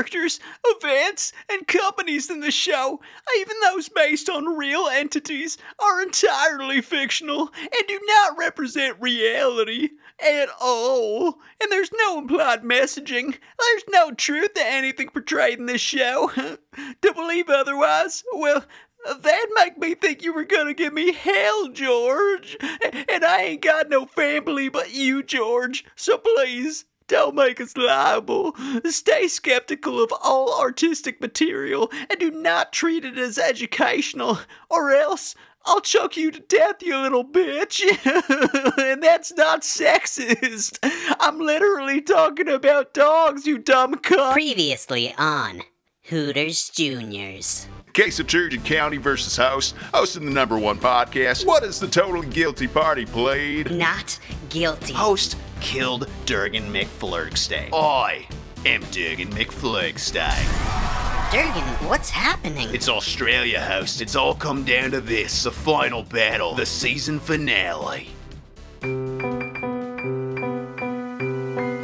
characters, events, and companies in the show, even those based on real entities, are entirely fictional and do not represent reality at all. And there's no implied messaging. There's no truth to anything portrayed in this show. to believe otherwise, well, That'd make me think you were gonna give me hell, George. And I ain't got no family but you, George. So please, don't make us liable. Stay skeptical of all artistic material and do not treat it as educational, or else I'll choke you to death, you little bitch. and that's not sexist. I'm literally talking about dogs, you dumb cunt. Previously on Hooters Juniors. Case of Turgeon County versus Host, hosting the number one podcast. What is the totally guilty party played? Not guilty. Host killed Durgan McFlurgstein. I am Durgan McFlurgstein. Durgan, what's happening? It's Australia, host. It's all come down to this the final battle, the season finale.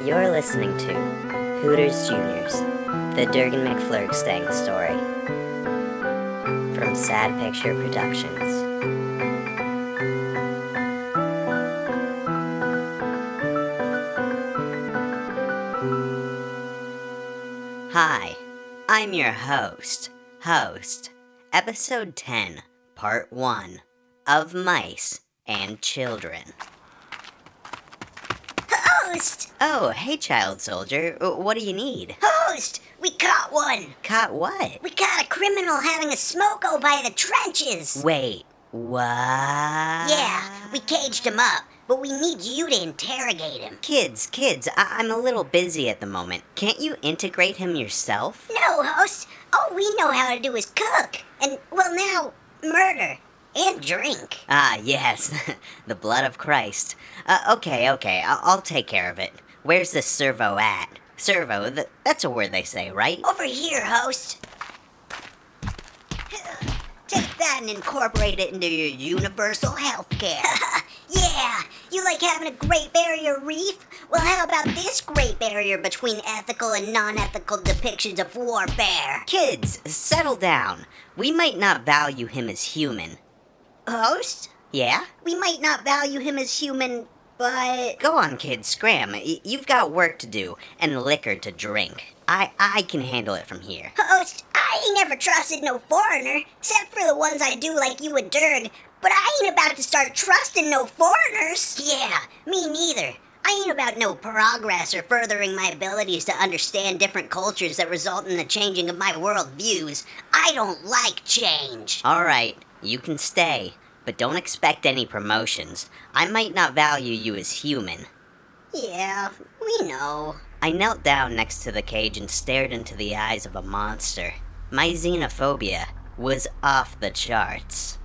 You're listening to Hooters Juniors, the Durgan McFlurgstang story. From Sad Picture Productions. Your host. Host, Episode 10, Part 1 of Mice and Children. Host! Oh, hey, child soldier. What do you need? Host! We caught one! Caught what? We caught a criminal having a smoko by the trenches! Wait, what? Yeah, we caged him up, but we need you to interrogate him. Kids, kids, I- I'm a little busy at the moment. Can't you integrate him yourself? No, host! All we know how to do is cook! And, well, now, murder. And drink. Ah, yes, the blood of Christ. Uh, okay, okay, I- I'll take care of it. Where's the servo at? Servo, th- that's a word they say, right? Over here, host. Take that and incorporate it into your universal health care. yeah, you like having a Great Barrier Reef? Well, how about this Great Barrier between ethical and non ethical depictions of warfare? Kids, settle down. We might not value him as human. Host? Yeah? We might not value him as human, but. Go on, kids, scram. Y- You've got work to do and liquor to drink. I I can handle it from here. Host, I ain't never trusted no foreigner, except for the ones I do like you and Dirg. But I ain't about to start trusting no foreigners. Yeah, me neither. I ain't about no progress or furthering my abilities to understand different cultures that result in the changing of my world views. I don't like change. All right, you can stay, but don't expect any promotions. I might not value you as human. Yeah, we know. I knelt down next to the cage and stared into the eyes of a monster. My xenophobia was off the charts.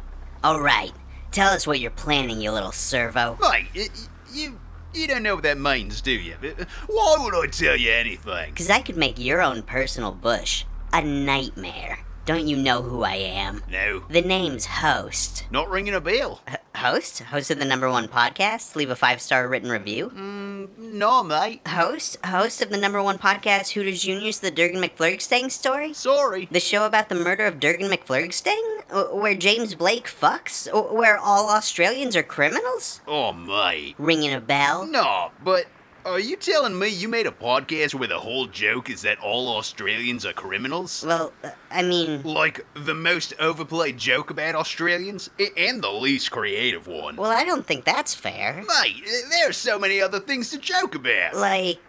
All right, tell us what you're planning, you little servo. Mate, y- you you don't know what that means, do you? Uh, Why would I tell you anything? Because I could make your own personal bush a nightmare. Don't you know who I am? No, The name's Host. not ringing a bell. H- host? Host of the number one podcast? Leave a five star written review? Mm, no, mate. Host? Host of the number one podcast, Hooters Juniors, the Durgan McFlurgstang story? Sorry. The show about the murder of Durgan McFlurgstang? Where James Blake fucks? Where all Australians are criminals? Oh, mate. Ringing a bell? No, but are you telling me you made a podcast where the whole joke is that all Australians are criminals? Well, uh, I mean, Like the most overplayed joke about Australians? And the least creative one. well, I don't think that's fair. Mate, there are so many other things to joke about. Like,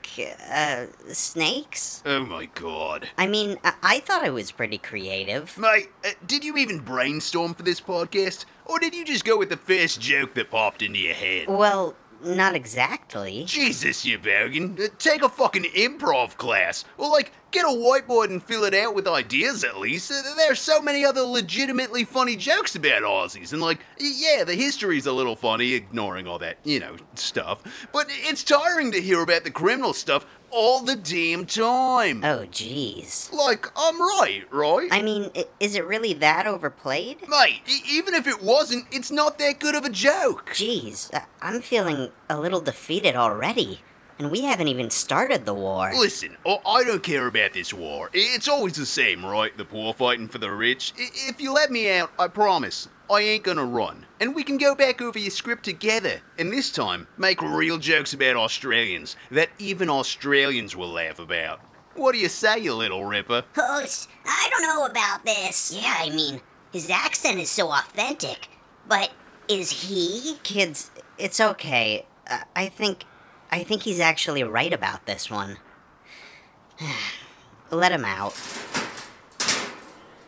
uh, snakes? Oh my god. I mean, I, I thought I was pretty creative. Mate, uh, did you even brainstorm for this podcast? Or did you just go with the first joke that popped into your head? Well, not exactly. Jesus, you bogan. Uh, Take a fucking improv class. Or, like, get a whiteboard and fill it out with ideas at least. Uh, There are so many other legitimately funny jokes about Aussies. And, like, yeah, the history's a little funny, ignoring all that, you know, stuff. But it's tiring to hear about the criminal stuff all the damn time. Oh, jeez. Like, I'm right, right? I mean, i- is it really that overplayed? Mate, e- even if it wasn't, it's not that good of a joke. Jeez, I- I'm feeling a little defeated already. And we haven't even started the war. Listen, I I don't care about this war. It's always the same, right? The poor fighting for the rich. If you let me out, I promise, I ain't gonna run. And we can go back over your script together. And this time, make real jokes about Australians that even Australians will laugh about. What do you say, you little ripper? Host, I don't know about this. Yeah, I mean, his accent is so authentic. But is he? Kids, it's okay. Uh, I think. I think he's actually right about this one. Let him out.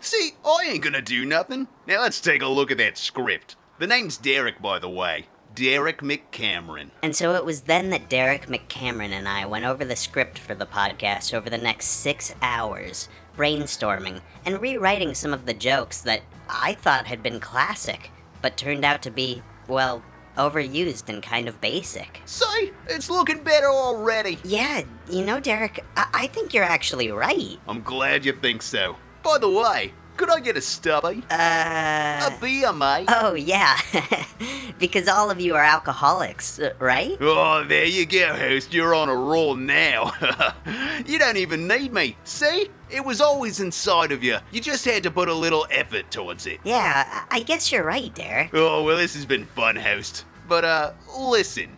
See, I ain't gonna do nothing. Now let's take a look at that script. The name's Derek, by the way. Derek McCameron. And so it was then that Derek McCameron and I went over the script for the podcast over the next six hours, brainstorming and rewriting some of the jokes that I thought had been classic, but turned out to be, well, overused and kind of basic. See, it's looking better already. Yeah, you know, Derek, I, I think you're actually right. I'm glad you think so. By the way, could I get a stubby? Uh. A beer, mate. Oh, yeah. because all of you are alcoholics, uh, right? Oh, there you go, host. You're on a roll now. you don't even need me. See? It was always inside of you. You just had to put a little effort towards it. Yeah, I I guess you're right, Derek. Oh, well, this has been fun, host. But, uh, listen.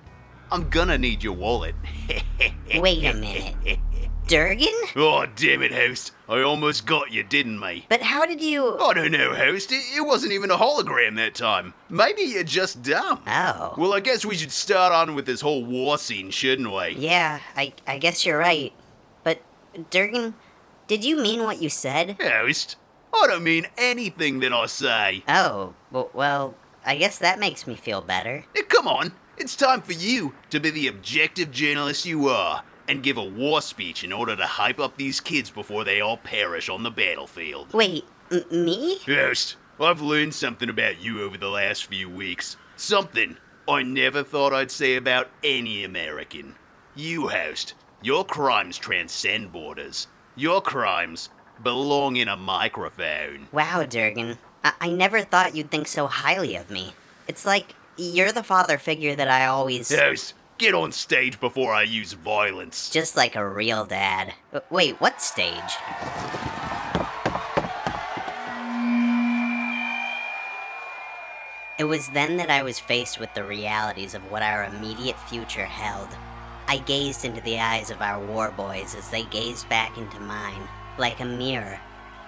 I'm gonna need your wallet. Wait a minute. Durgan? Oh, damn it, host. I almost got you, didn't me? But how did you. I don't know, host. It, it wasn't even a hologram that time. Maybe you're just dumb. Oh. Well, I guess we should start on with this whole war scene, shouldn't we? Yeah, I, I guess you're right. But, Durgan, did you mean what you said? Host, I don't mean anything that I say. Oh, well, I guess that makes me feel better. Come on, it's time for you to be the objective journalist you are and give a war speech in order to hype up these kids before they all perish on the battlefield. Wait, m- me? Host, I've learned something about you over the last few weeks. Something I never thought I'd say about any American. You, host, your crimes transcend borders. Your crimes belong in a microphone. Wow, Durgan. I-, I never thought you'd think so highly of me. It's like you're the father figure that I always. Host, get on stage before I use violence. Just like a real dad. Uh, Wait, what stage? It was then that I was faced with the realities of what our immediate future held. I gazed into the eyes of our war boys as they gazed back into mine, like a mirror.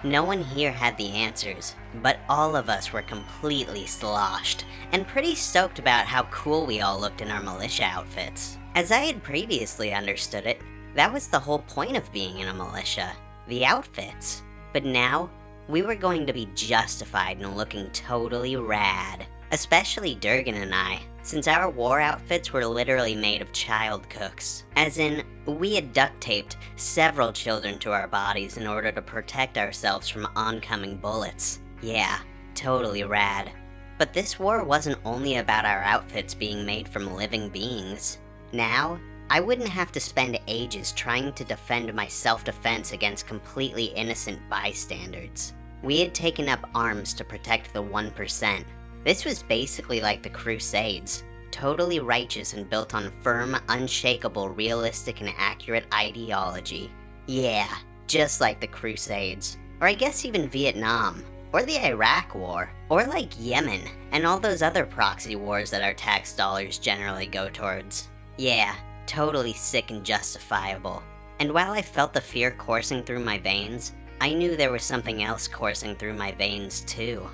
No one here had the answers, but all of us were completely sloshed, and pretty stoked about how cool we all looked in our militia outfits. As I had previously understood it, that was the whole point of being in a militia the outfits. But now, we were going to be justified in looking totally rad. Especially Durgan and I, since our war outfits were literally made of child cooks. As in, we had duct taped several children to our bodies in order to protect ourselves from oncoming bullets. Yeah, totally rad. But this war wasn't only about our outfits being made from living beings. Now, I wouldn't have to spend ages trying to defend my self defense against completely innocent bystanders. We had taken up arms to protect the 1%. This was basically like the Crusades totally righteous and built on firm, unshakable, realistic, and accurate ideology. Yeah, just like the Crusades. Or I guess even Vietnam. Or the Iraq War. Or like Yemen, and all those other proxy wars that our tax dollars generally go towards. Yeah, totally sick and justifiable. And while I felt the fear coursing through my veins, I knew there was something else coursing through my veins too.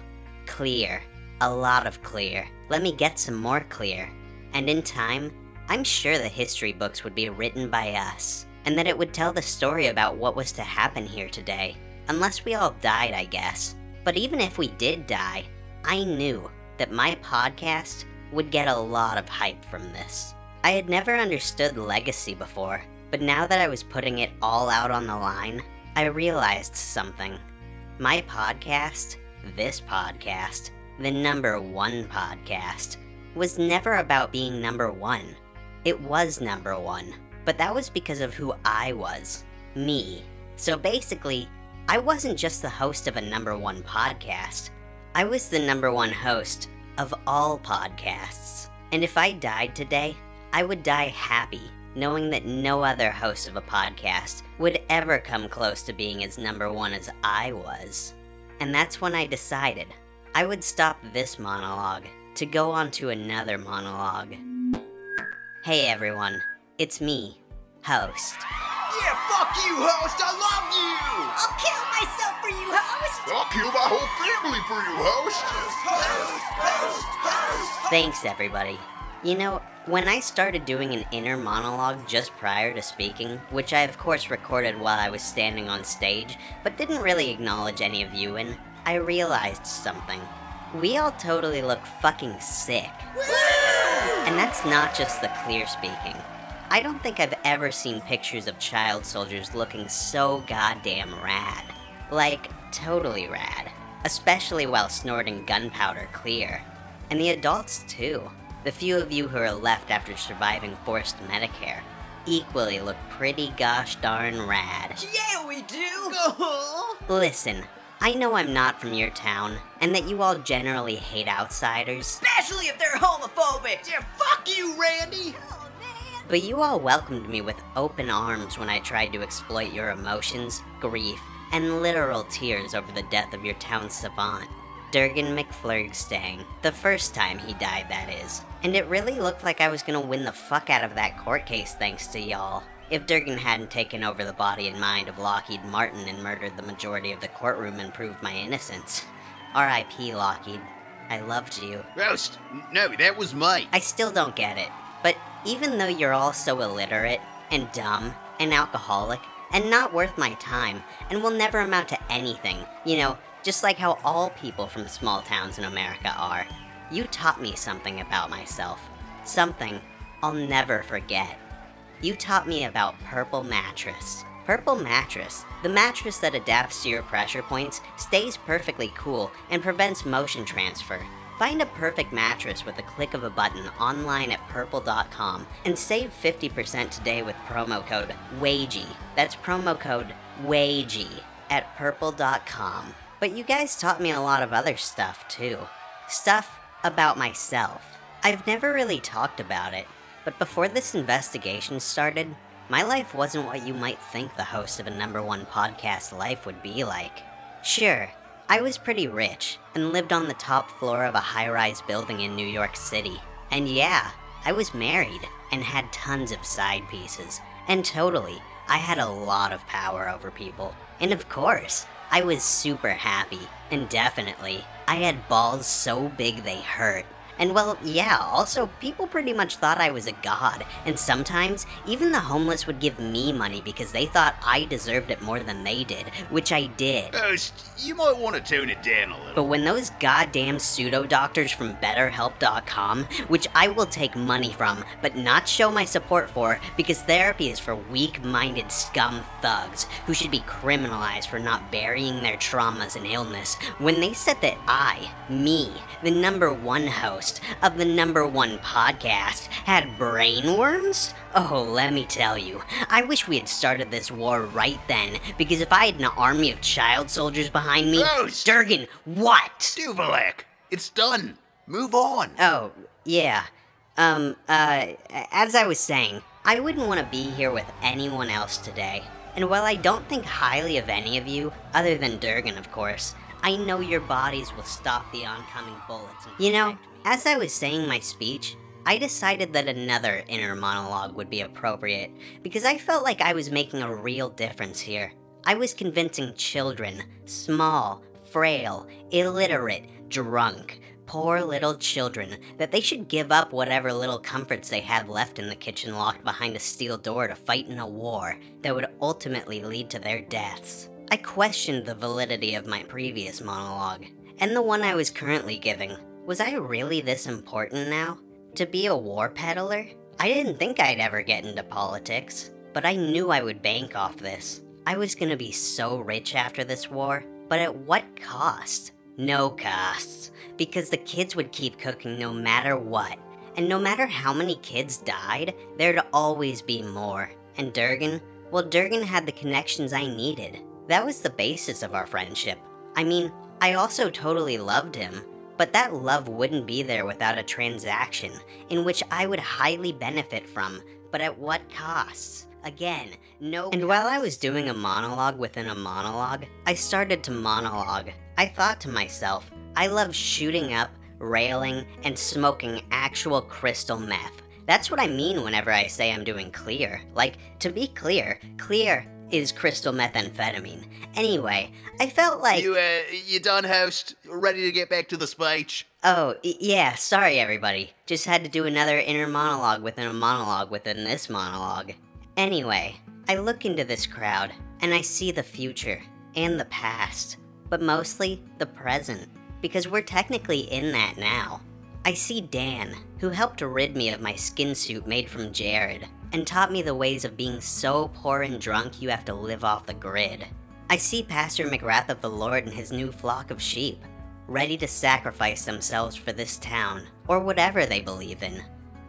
Clear. A lot of clear. Let me get some more clear. And in time, I'm sure the history books would be written by us, and that it would tell the story about what was to happen here today. Unless we all died, I guess. But even if we did die, I knew that my podcast would get a lot of hype from this. I had never understood legacy before, but now that I was putting it all out on the line, I realized something. My podcast, this podcast, the number one podcast, was never about being number one. It was number one, but that was because of who I was me. So basically, I wasn't just the host of a number one podcast, I was the number one host of all podcasts. And if I died today, I would die happy knowing that no other host of a podcast would ever come close to being as number one as I was. And that's when I decided I would stop this monologue to go on to another monologue. Hey everyone, it's me, host. Yeah, fuck you, host. I love you. I'll kill myself for you, host! I'll kill my whole family for you, host. Host. host, host Thanks, everybody. You know, when I started doing an inner monologue just prior to speaking, which I of course recorded while I was standing on stage, but didn't really acknowledge any of you in, I realized something. We all totally look fucking sick. And that's not just the clear speaking. I don't think I've ever seen pictures of child soldiers looking so goddamn rad. Like, totally rad. Especially while snorting gunpowder clear. And the adults, too. The few of you who are left after surviving forced Medicare equally look pretty gosh darn rad. Yeah, we do. Listen, I know I'm not from your town, and that you all generally hate outsiders, Especially if they're homophobic. Yeah, fuck you, Randy. but you all welcomed me with open arms when I tried to exploit your emotions, grief, and literal tears over the death of your town savant, Durgan McFlurgstang. The first time he died, that is. And it really looked like I was gonna win the fuck out of that court case thanks to y'all. If Durgan hadn't taken over the body and mind of Lockheed Martin and murdered the majority of the courtroom and proved my innocence. R.I.P. Lockheed. I loved you. Host, no, that was me. I still don't get it. But even though you're all so illiterate and dumb and alcoholic and not worth my time and will never amount to anything, you know, just like how all people from small towns in America are, you taught me something about myself. Something I'll never forget. You taught me about Purple Mattress. Purple Mattress, the mattress that adapts to your pressure points, stays perfectly cool, and prevents motion transfer. Find a perfect mattress with a click of a button online at purple.com and save 50% today with promo code WAGY. That's promo code WAGY at purple.com. But you guys taught me a lot of other stuff too. Stuff about myself. I've never really talked about it, but before this investigation started, my life wasn't what you might think the host of a number one podcast life would be like. Sure, I was pretty rich and lived on the top floor of a high rise building in New York City. And yeah, I was married and had tons of side pieces. And totally, I had a lot of power over people. And of course, I was super happy. And definitely, I had balls so big they hurt. And well, yeah, also, people pretty much thought I was a god, and sometimes, even the homeless would give me money because they thought I deserved it more than they did, which I did. Host, you might want to tone it down a little. But when those goddamn pseudo doctors from BetterHelp.com, which I will take money from, but not show my support for, because therapy is for weak minded scum thugs who should be criminalized for not burying their traumas and illness, when they said that I, me, the number one host of the number one podcast, had brainworms? Oh, let me tell you, I wish we had started this war right then, because if I had an army of child soldiers behind me. Gross. Durgan, what? Duvalek, it's done. Move on. Oh, yeah. Um, uh, as I was saying, I wouldn't want to be here with anyone else today. And while I don't think highly of any of you, other than Durgan, of course, I know your bodies will stop the oncoming bullets. and You know, as I was saying my speech, I decided that another inner monologue would be appropriate because I felt like I was making a real difference here. I was convincing children, small, frail, illiterate, drunk, poor little children, that they should give up whatever little comforts they had left in the kitchen locked behind a steel door to fight in a war that would ultimately lead to their deaths. I questioned the validity of my previous monologue, and the one I was currently giving. Was I really this important now? To be a war peddler? I didn't think I'd ever get into politics, but I knew I would bank off this. I was gonna be so rich after this war, but at what cost? No costs, because the kids would keep cooking no matter what. And no matter how many kids died, there'd always be more. And Durgan? Well, Durgan had the connections I needed. That was the basis of our friendship. I mean, I also totally loved him, but that love wouldn't be there without a transaction in which I would highly benefit from, but at what costs? Again, no. And while I was doing a monologue within a monologue, I started to monologue. I thought to myself, I love shooting up, railing, and smoking actual crystal meth. That's what I mean whenever I say I'm doing clear. Like, to be clear, clear is crystal methamphetamine. Anyway, I felt like. You, uh, you done, host? Ready to get back to the speech? Oh, y- yeah, sorry everybody. Just had to do another inner monologue within a monologue within this monologue. Anyway, I look into this crowd and I see the future and the past, but mostly the present, because we're technically in that now. I see Dan, who helped rid me of my skin suit made from Jared, and taught me the ways of being so poor and drunk you have to live off the grid. I see Pastor McGrath of the Lord and his new flock of sheep, ready to sacrifice themselves for this town, or whatever they believe in.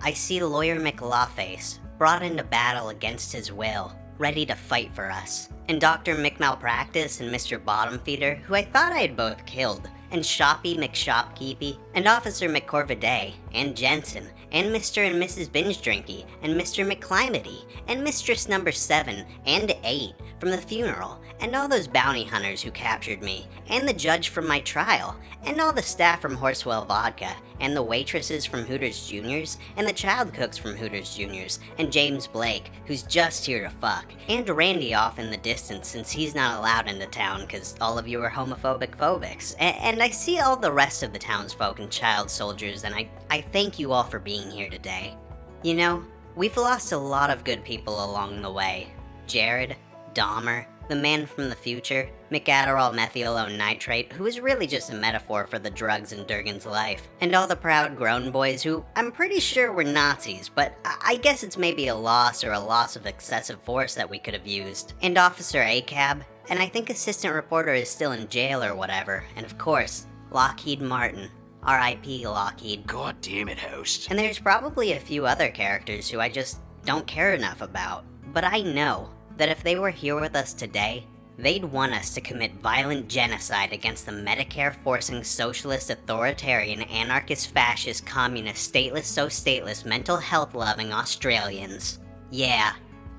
I see Lawyer McLawface, brought into battle against his will, ready to fight for us, and Dr. McMalpractice and Mr. Bottomfeeder, who I thought I had both killed, and Shoppy McShopkeepy, and Officer McCorviday, and Jensen, and Mr. and Mrs. Binge Drinky, and Mr. McClimity, and Mistress Number 7 and 8 from the funeral, and all those bounty hunters who captured me, and the judge from my trial, and all the staff from Horsewell Vodka, and the waitresses from Hooters Juniors, and the child cooks from Hooters Juniors, and James Blake, who's just here to fuck, and Randy off in the distance since he's not allowed into town because all of you are homophobic phobics. A- and I see all the rest of the townsfolk and child soldiers, and I, I thank you all for being here today. You know, we've lost a lot of good people along the way. Jared, Dahmer, the man from the future, McAdderall methylone nitrate, who is really just a metaphor for the drugs in Durgan's life, and all the proud grown boys who I'm pretty sure were Nazis, but I, I guess it's maybe a loss or a loss of excessive force that we could have used, and Officer ACAB, and I think Assistant Reporter is still in jail or whatever, and of course, Lockheed Martin. R.I.P. Lockheed. God damn it, host. And there's probably a few other characters who I just don't care enough about. But I know that if they were here with us today, they'd want us to commit violent genocide against the Medicare forcing socialist, authoritarian, anarchist, fascist, communist, stateless, so stateless, mental health loving Australians. Yeah,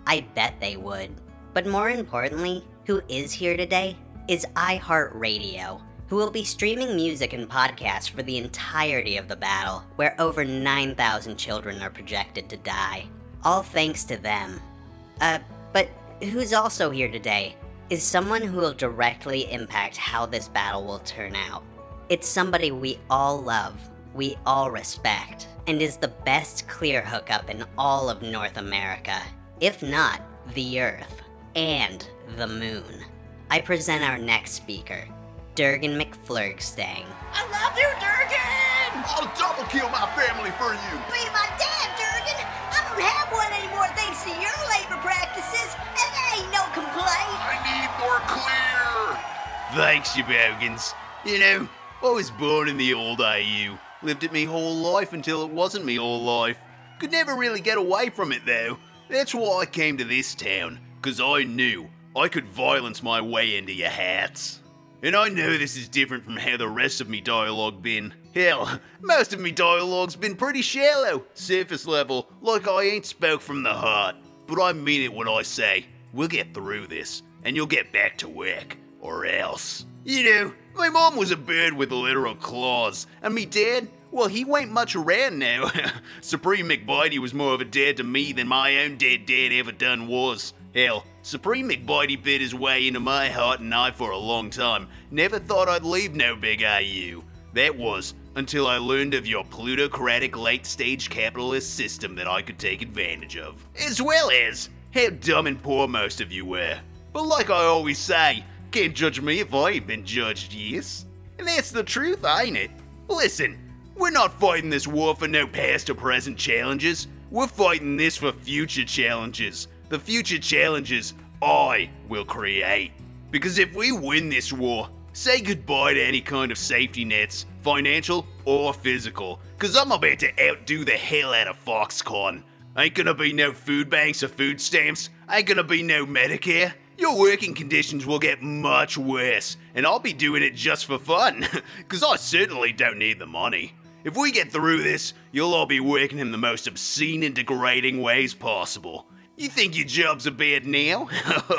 I bet they would. But more importantly, who is here today is iHeartRadio, who will be streaming music and podcasts for the entirety of the battle, where over 9,000 children are projected to die. All thanks to them. Uh, but who's also here today is someone who will directly impact how this battle will turn out. It's somebody we all love, we all respect, and is the best clear hookup in all of North America, if not the Earth and the Moon. I present our next speaker, Durgan McFlurgstang. I love you, Durgan! I'll double kill my family for you. Be my dad, Durgan. I don't have one anymore thanks to your labor practices, Thanks, you bogans. You know, I was born in the old AU. Lived it me whole life until it wasn't me whole life. Could never really get away from it though. That's why I came to this town, cause I knew I could violence my way into your hats. And I know this is different from how the rest of me dialogue been. Hell, most of me dialogue's been pretty shallow, surface level, like I ain't spoke from the heart. But I mean it when I say, we'll get through this, and you'll get back to work, or else. You know, my mom was a bird with literal claws, and me dad, well, he ain't much around now. Supreme McBitey was more of a dad to me than my own dead dad ever done was. Hell, Supreme McBitey bit his way into my heart and eye for a long time. Never thought I'd leave no big AU. That was until I learned of your plutocratic late stage capitalist system that I could take advantage of. As well as how dumb and poor most of you were. But like I always say, can't judge me if I ain't been judged, yes? And that's the truth, ain't it? Listen, we're not fighting this war for no past or present challenges. We're fighting this for future challenges. The future challenges I will create. Because if we win this war, say goodbye to any kind of safety nets, financial or physical, because I'm about to outdo the hell out of Foxconn. Ain't gonna be no food banks or food stamps, ain't gonna be no Medicare. Your working conditions will get much worse, and I'll be doing it just for fun, because I certainly don't need the money. If we get through this, you'll all be working in the most obscene and degrading ways possible. You think your job's a bad now?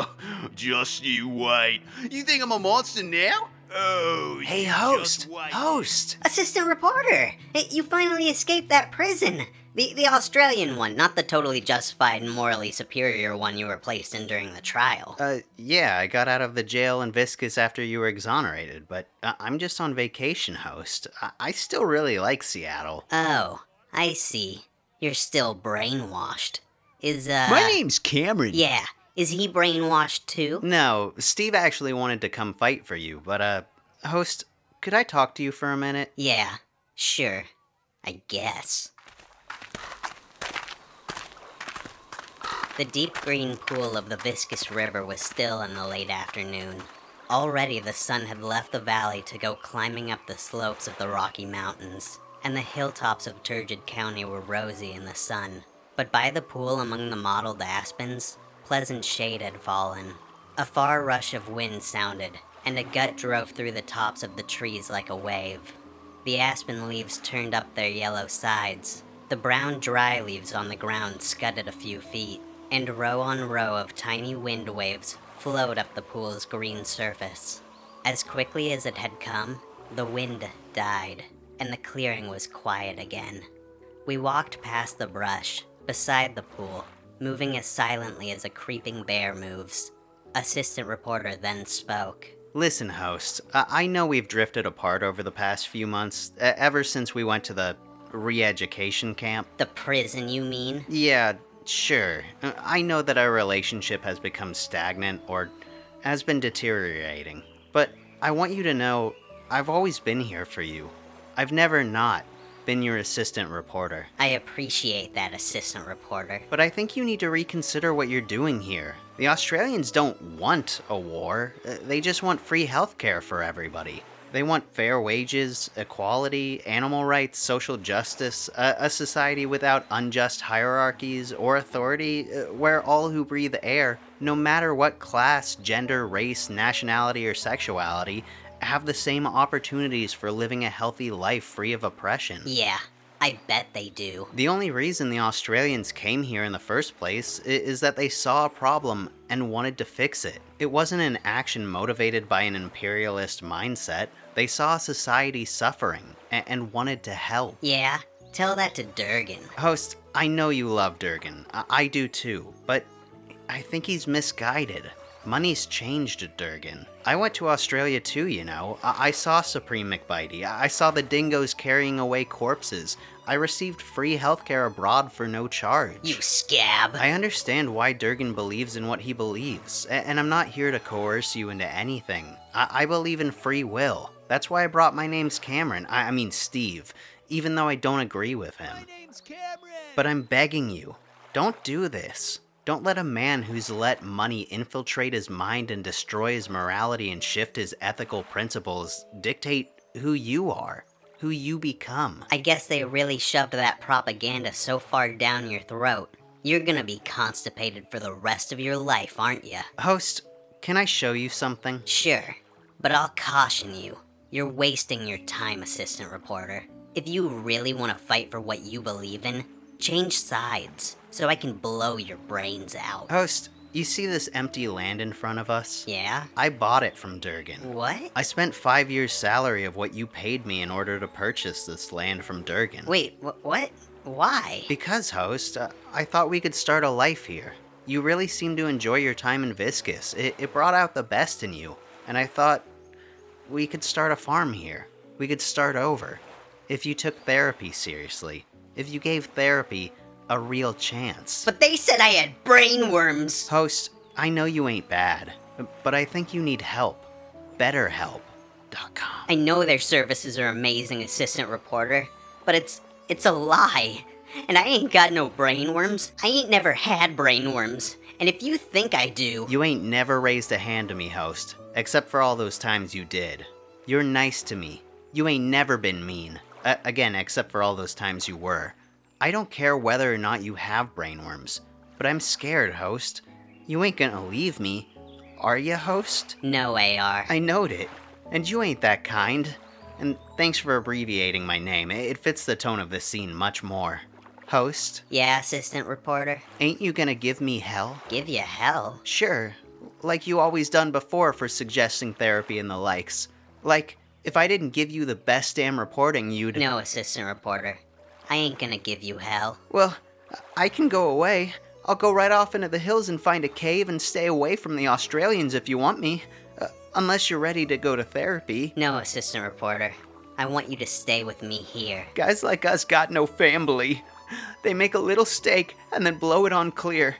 just you wait. You think I'm a monster now? Oh, Hey, host! Host! Assistant reporter, you finally escaped that prison. The the Australian one, not the totally justified and morally superior one you were placed in during the trial. Uh, yeah, I got out of the jail in Viscus after you were exonerated, but uh, I'm just on vacation, host. I-, I still really like Seattle. Oh, I see. You're still brainwashed. Is uh My name's Cameron. Yeah, is he brainwashed too? No, Steve actually wanted to come fight for you, but, uh, host, could I talk to you for a minute? Yeah, sure. I guess. The deep green pool of the viscous river was still in the late afternoon. Already the sun had left the valley to go climbing up the slopes of the Rocky Mountains, and the hilltops of Turgid County were rosy in the sun. But by the pool among the mottled aspens, pleasant shade had fallen. A far rush of wind sounded, and a gut drove through the tops of the trees like a wave. The aspen leaves turned up their yellow sides. The brown dry leaves on the ground scudded a few feet, and row on row of tiny wind waves flowed up the pool's green surface. As quickly as it had come, the wind died, and the clearing was quiet again. We walked past the brush, beside the pool, moving as silently as a creeping bear moves. Assistant reporter then spoke. Listen, host, I, I know we've drifted apart over the past few months, ever since we went to the re education camp. The prison, you mean? Yeah, sure. Uh, I know that our relationship has become stagnant or has been deteriorating. But I want you to know I've always been here for you. I've never not been your assistant reporter. I appreciate that, assistant reporter. But I think you need to reconsider what you're doing here. The Australians don't want a war, uh, they just want free healthcare for everybody. They want fair wages, equality, animal rights, social justice, a, a society without unjust hierarchies or authority, uh, where all who breathe air, no matter what class, gender, race, nationality, or sexuality, have the same opportunities for living a healthy life free of oppression. Yeah, I bet they do. The only reason the Australians came here in the first place is that they saw a problem and wanted to fix it. It wasn't an action motivated by an imperialist mindset. They saw a society suffering and wanted to help. Yeah, tell that to Durgan. Host, I know you love Durgan. I, I do too, but I think he's misguided. Money's changed Durgan. I went to Australia too, you know. I, I saw Supreme McBitey. I, I saw the dingoes carrying away corpses. I received free healthcare abroad for no charge. You scab. I understand why Durgan believes in what he believes, a- and I'm not here to coerce you into anything. I, I believe in free will. That's why I brought my name's Cameron. I, I mean, Steve, even though I don't agree with him. My name's Cameron. But I'm begging you, don't do this. Don't let a man who's let money infiltrate his mind and destroy his morality and shift his ethical principles dictate who you are, who you become. I guess they really shoved that propaganda so far down your throat. You're gonna be constipated for the rest of your life, aren't you? Host, can I show you something? Sure, but I'll caution you. You're wasting your time, assistant reporter. If you really want to fight for what you believe in, change sides so I can blow your brains out. Host, you see this empty land in front of us? Yeah? I bought it from Durgan. What? I spent five years' salary of what you paid me in order to purchase this land from Durgan. Wait, wh- what? Why? Because, host, uh, I thought we could start a life here. You really seem to enjoy your time in Viscus. It, it brought out the best in you, and I thought we could start a farm here. We could start over. If you took therapy seriously, if you gave therapy a real chance. But they said I had brain worms. Host, I know you ain't bad, but I think you need help. BetterHelp.com. I know their services are amazing, assistant reporter, but it's it's a lie. And I ain't got no brain worms. I ain't never had brain worms. And if you think I do, You ain't never raised a hand to me, host, except for all those times you did. You're nice to me. You ain't never been mean. A- again, except for all those times you were. I don't care whether or not you have brainworms, but I'm scared, host. You ain't gonna leave me, are ya, host? no AR. I knowed it. And you ain't that kind. And thanks for abbreviating my name. It fits the tone of this scene much more. Host, Yeah, assistant reporter? ain't you gonna give me hell? Give you hell. Sure, like you always done before for suggesting therapy and the likes. Like, if I didn't give you the best damn reporting, you'd. No, assistant reporter. I ain't gonna give you hell. Well, I can go away. I'll go right off into the hills and find a cave and stay away from the Australians if you want me. Uh, unless you're ready to go to therapy. No, assistant reporter. I want you to stay with me here. Guys like us got no family. They make a little stake and then blow it on clear.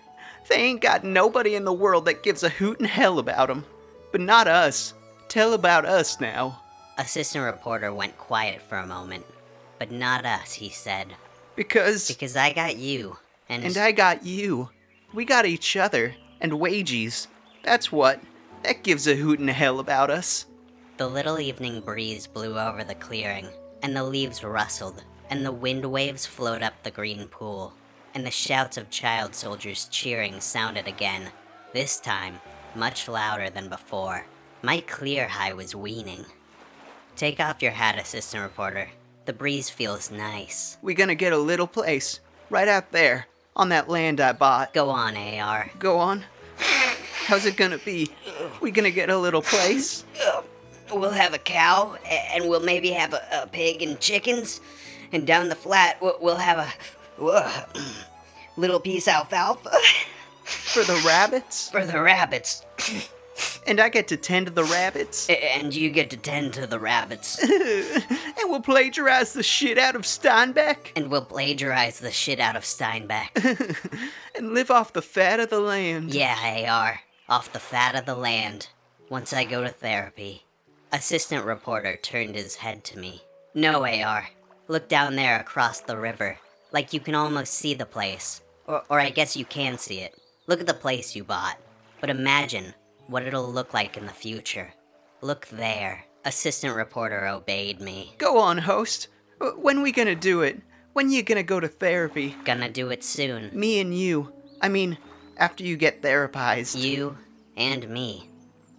They ain't got nobody in the world that gives a hoot in hell about 'em. But not us. Tell about us now. Assistant reporter went quiet for a moment. But not us, he said. Because. Because I got you. And, And I got you. We got each other. And wages. That's what. That gives a hoot in hell about us. The little evening breeze blew over the clearing, and the leaves rustled, and the wind waves flowed up the green pool, and the shouts of child soldiers cheering sounded again, this time much louder than before. My clear high was weaning. Take off your hat, assistant reporter. The breeze feels nice. We gonna get a little place. Right out there. On that land I bought. Go on, AR. Go on. How's it gonna be? We gonna get a little place? We'll have a cow, and we'll maybe have a, a pig and chickens, and down the flat we'll, have a uh, little piece of alfalfa For the rabbits? for the rabbits, And I get to tend to the rabbits? And you get to tend to the rabbits, and we'll plagiarize the shit out of Steinbeck? and we'll plagiarize the shit out of Steinbeck. and live off the fat of the land? yeah, AR, off the fat of the land. Once I go to therapy. Assistant reporter turned his head to me. No, AR. Look down there across the river. Like you can almost see the place. Or, or I guess you can see it. Look at the place you bought. But imagine what it'll look like in the future. Look there. Assistant reporter obeyed me. Go on, host. When we gonna do it? When you gonna go to therapy? Gonna do it soon. Me and you. I mean, after you get therapized. You and me.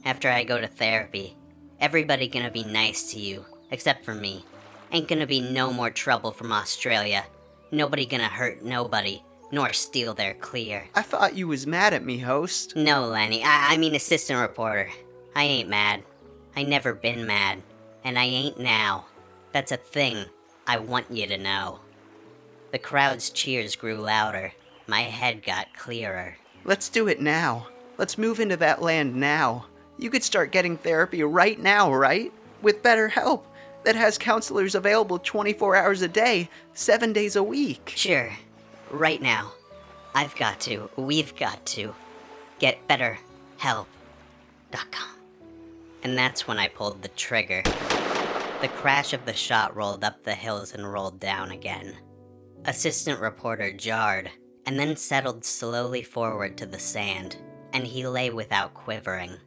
After I go to therapy, everybody gonna be nice to you, except for me. Ain't gonna be no more trouble from Australia. Nobody gonna hurt nobody, nor steal their clear. I thought you was mad at me, host. No, Lenny, I, I mean assistant reporter. I ain't mad. I never been mad. And I ain't now. That's a thing I want you to know. The crowd's cheers grew louder. My head got clearer. Let's do it now. Let's move into that land now. You could start getting therapy right now, right? With better help. That has counselors available 24 hours a day, 7 days a week. Sure. Right now. I've got to, we've got to get better betterhelp.com. And that's when I pulled the trigger. The crash of the shot rolled up the hills and rolled down again. Assistant reporter jarred, and then settled slowly forward to the sand, and he lay without quivering.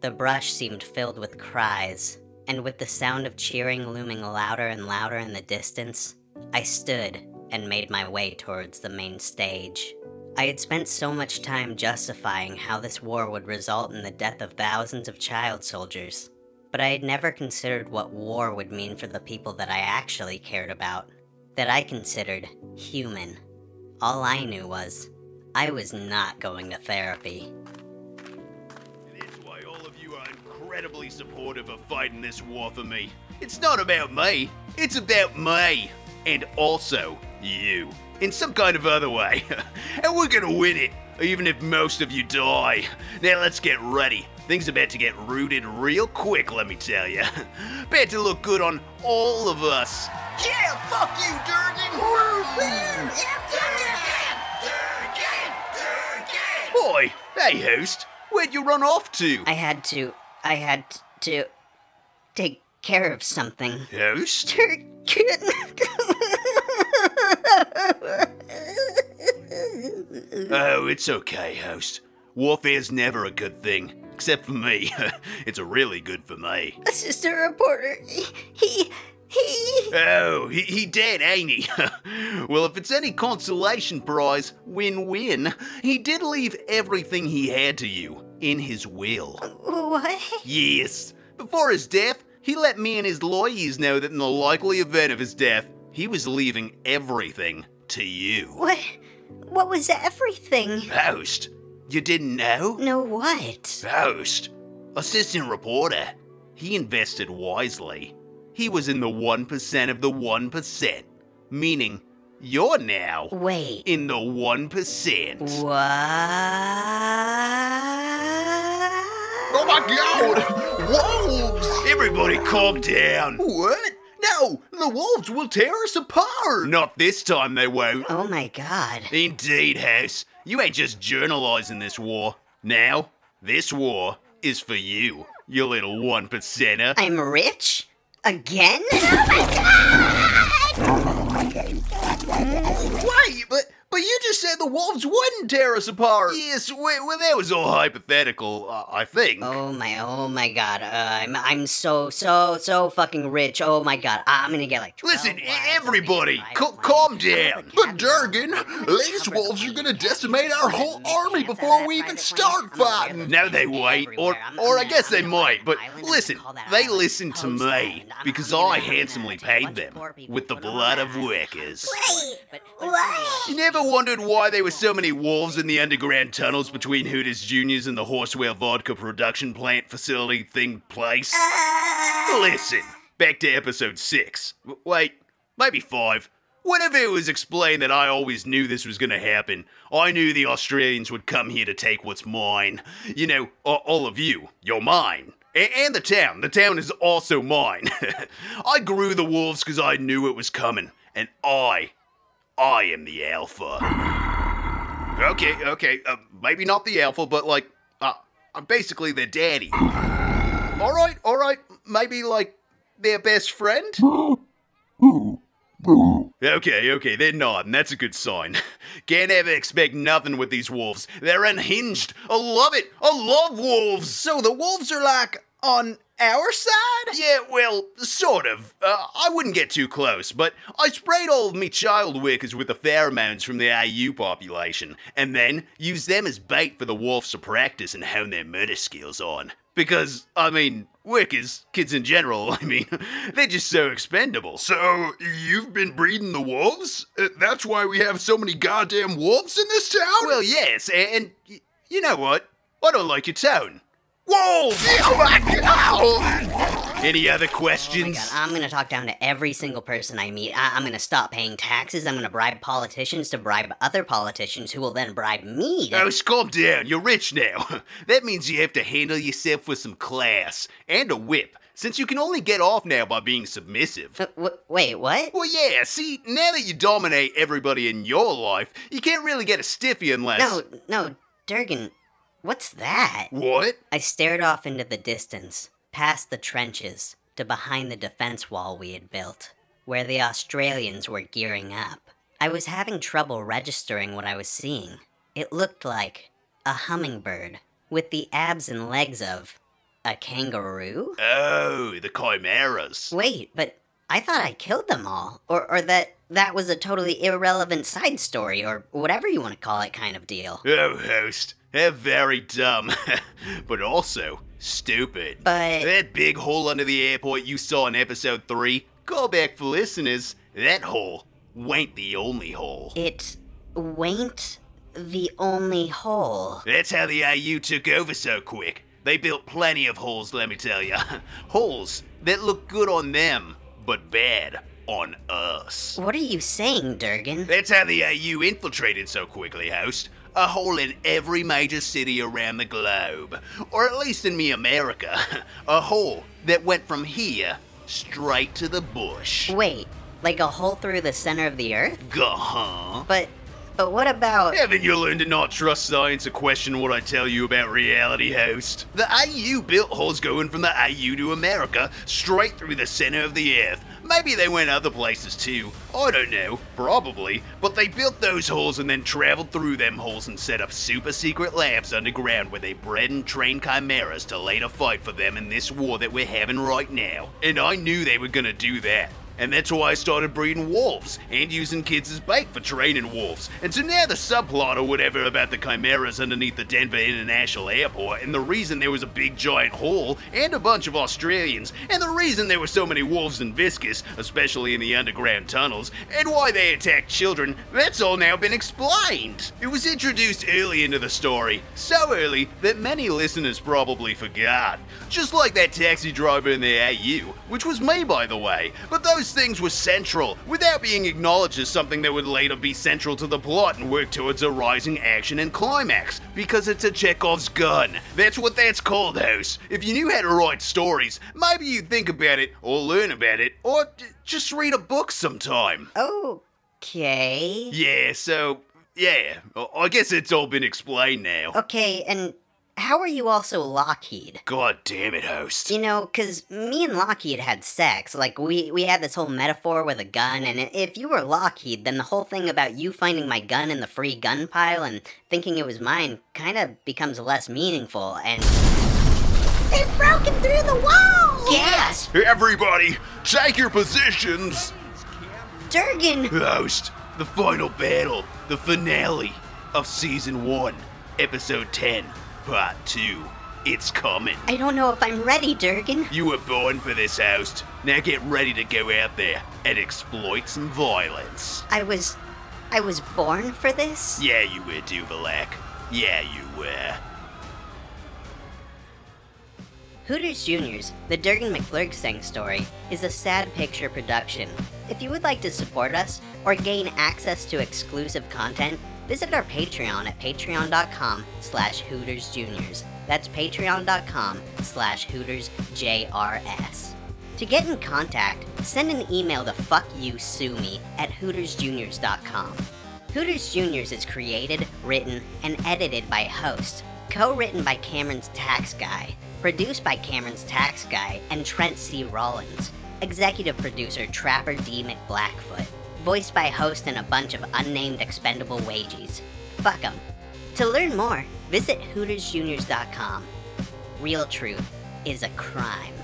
The brush seemed filled with cries, and with the sound of cheering looming louder and louder in the distance, I stood and made my way towards the main stage. I had spent so much time justifying how this war would result in the death of thousands of child soldiers, but I had never considered what war would mean for the people that I actually cared about, that I considered human. All I knew was, I was not going to therapy. That's why all of you are incredibly supportive of fighting this war for me. It's not about me, it's about me. And also you. In some kind of other way. and we're gonna win it, even if most of you die. Now let's get ready. Things are about to get rooted real quick, let me tell you. About to look good on all of us. Yeah, fuck you, Durgan! Boy, hey host, where'd you run off to? I had to, I had to take care of something. Host? Oh, it's okay, host. Warfare's never a good thing. Except for me. it's really good for me. Assistant reporter, he, he. Oh, he, he dead, ain't he? well, if it's any consolation prize, win-win. He did leave everything he had to you in his will. What? Yes. Before his death, he let me and his lawyers know that in the likely event of his death, he was leaving everything to you. What? What was everything? Mm. Host, you didn't know? No, what? Host, assistant reporter. He invested wisely. He was in the 1% of the 1%, meaning you're now Wait. in the 1%. What? Oh my god! Wolves! Everybody calm down. What? No, the wolves will tear us apart! Not this time they won't. Oh my god. Indeed, House. You ain't just journalizing this war. Now, this war is for you, you little one percenter. I'm rich? Again? Oh my god! Wait, but but you just said the wolves wouldn't tear us apart! Yes, well, well, that was all hypothetical, uh, I think. Oh my, oh my god. Uh, I'm, I'm so, so, so fucking rich. Oh my god. I'm gonna get like. Listen, everybody, I'm ca- calm down. But Durgan, these wolves are gonna decimate our whole army before we even start fighting! No, they wait, or or I guess they might. But listen, they listen to me because I handsomely paid them with the blood of workers. Wait, what? You never wondered why there were so many wolves in the underground tunnels between Hooters Juniors and the Horsewell Vodka production plant facility thing place? Listen, back to episode 6. W- Wait, maybe 5. Whenever it was explained that I always knew this was gonna happen, I knew the Australians would come here to take what's mine. You know, all of you, you're mine. And the town. The town is also mine. I grew the wolves because I knew it was coming. And I, I am the alpha. Okay, okay, uh, maybe not the alpha, but like, uh, I'm basically their daddy. Alright, alright, maybe like their best friend? Okay, okay, they're nodding. That's a good sign. Can't ever expect nothing with these wolves. They're unhinged. I love it. I love wolves. So the wolves are like on our side? Yeah, well, sort of. Uh, I wouldn't get too close, but I sprayed all of me child workers with the pheromones from the AU population, and then used them as bait for the wolves to practice and hone their murder skills on. Because, I mean, workers, kids in general, I mean, they're just so expendable. So, you've been breeding the wolves? Uh, That's why we have so many goddamn wolves in this town? Well, yes, and, and you know what? I don't like your tone. Oh god! Any other Oh questions? god, I'm gonna talk down to every single person I meet. I- I'm gonna stop paying taxes. I'm gonna bribe politicians to bribe other politicians who will then bribe me to. Oh, calm down. You're rich now. That means you have to handle yourself with some class and a whip, since you can only get off now by being submissive. Uh, w- wait, what? Well, yeah, see, now that you dominate everybody in your life, you can't really get a stiffy unless. No, no, Durgan, what's that? What? I stared off into the distance, past the trenches, to behind the defense wall we had built, where the Australians were gearing up. I was having trouble registering what I was seeing. It looked like a hummingbird with the abs and legs of a kangaroo? Oh, the chimeras. Wait, but I thought I killed them all. Or, or that that was a totally irrelevant side story, or whatever you want to call it kind of deal. Oh, host. They're very dumb, but also stupid. But That big hole under the airport you saw in episode 3, call back for listeners, that hole ain't the only hole. it wain't the only hole. That's how the IU took over so quick. They built plenty of holes, let me tell ya. holes that look good on them, but bad on us. What are you saying, Durgan? That's how the AU infiltrated so quickly, host. A hole in every major city around the globe. Or at least in me America. A hole that went from here straight to the bush. Wait, like a hole through the center of the earth? Gah. But but what about Haven't you learned to not trust science or question what I tell you about reality, host? The AU built holes going from the AU to America straight through the center of the earth. Maybe they went other places too. I don't know. Probably. But they built those holes and then traveled through them holes and set up super secret labs underground where they bred and trained chimeras to later fight for them in this war that we're having right now. And I knew they were gonna do that. And that's why I started breeding wolves and using kids as bait for training wolves. And so now the subplot or whatever about the chimeras underneath the Denver International Airport and the reason there was a big giant hall and a bunch of Australians and the reason there were so many wolves in Viscus, especially in the underground tunnels, and why they attacked children, that's all now been explained. It was introduced early into the story, so early that many listeners probably forgot. Just like that taxi driver in the AU, which was me by the way, but those things were central, without being acknowledged as something that would later be central to the plot and work towards a rising action and climax, because it's a Chekhov's gun. That's what that's called, House. If you knew how to write stories, maybe you'd think about it, or learn about it, or d- just read a book sometime. Okay. Yeah, so, yeah, I guess it's all been explained now. Okay, and how are you also Lockheed? God damn it, host. You know, cause me and Lockheed had sex. Like we we had this whole metaphor with a gun, and if you were Lockheed, then the whole thing about you finding my gun in the free gun pile and thinking it was mine kind of becomes less meaningful. And They've broken through the wall! gasp, Everybody, take your positions. Durgan. Host, the final battle, the finale of season one, episode 10, part two. It's coming. I don't know if I'm ready, Durgan. You were born for this, host. Now get ready to go out there and exploit some violence. I was, I was born for this. Yeah, you were, Duvalak. Yeah, you were. Hooters Juniors, the Durgan McFlurgsang story, is a sad picture production. If you would like to support us or gain access to exclusive content, visit our Patreon at patreon.com slash hootersjuniors. That's patreon.com slash hootersjrs. To get in contact, send an email to fuckyousuemi at hootersjuniors.com. Hooters Juniors is created, written, and edited by host, co-written by Cameron's Tax Guy, produced by Cameron's Tax Guy and Trent C. Rollins, executive producer Trapper D. McBlackfoot, voiced by host and a bunch of unnamed expendable wages. Fuck 'em. To learn more, visit hootersjuniors.com. Real truth is a crime.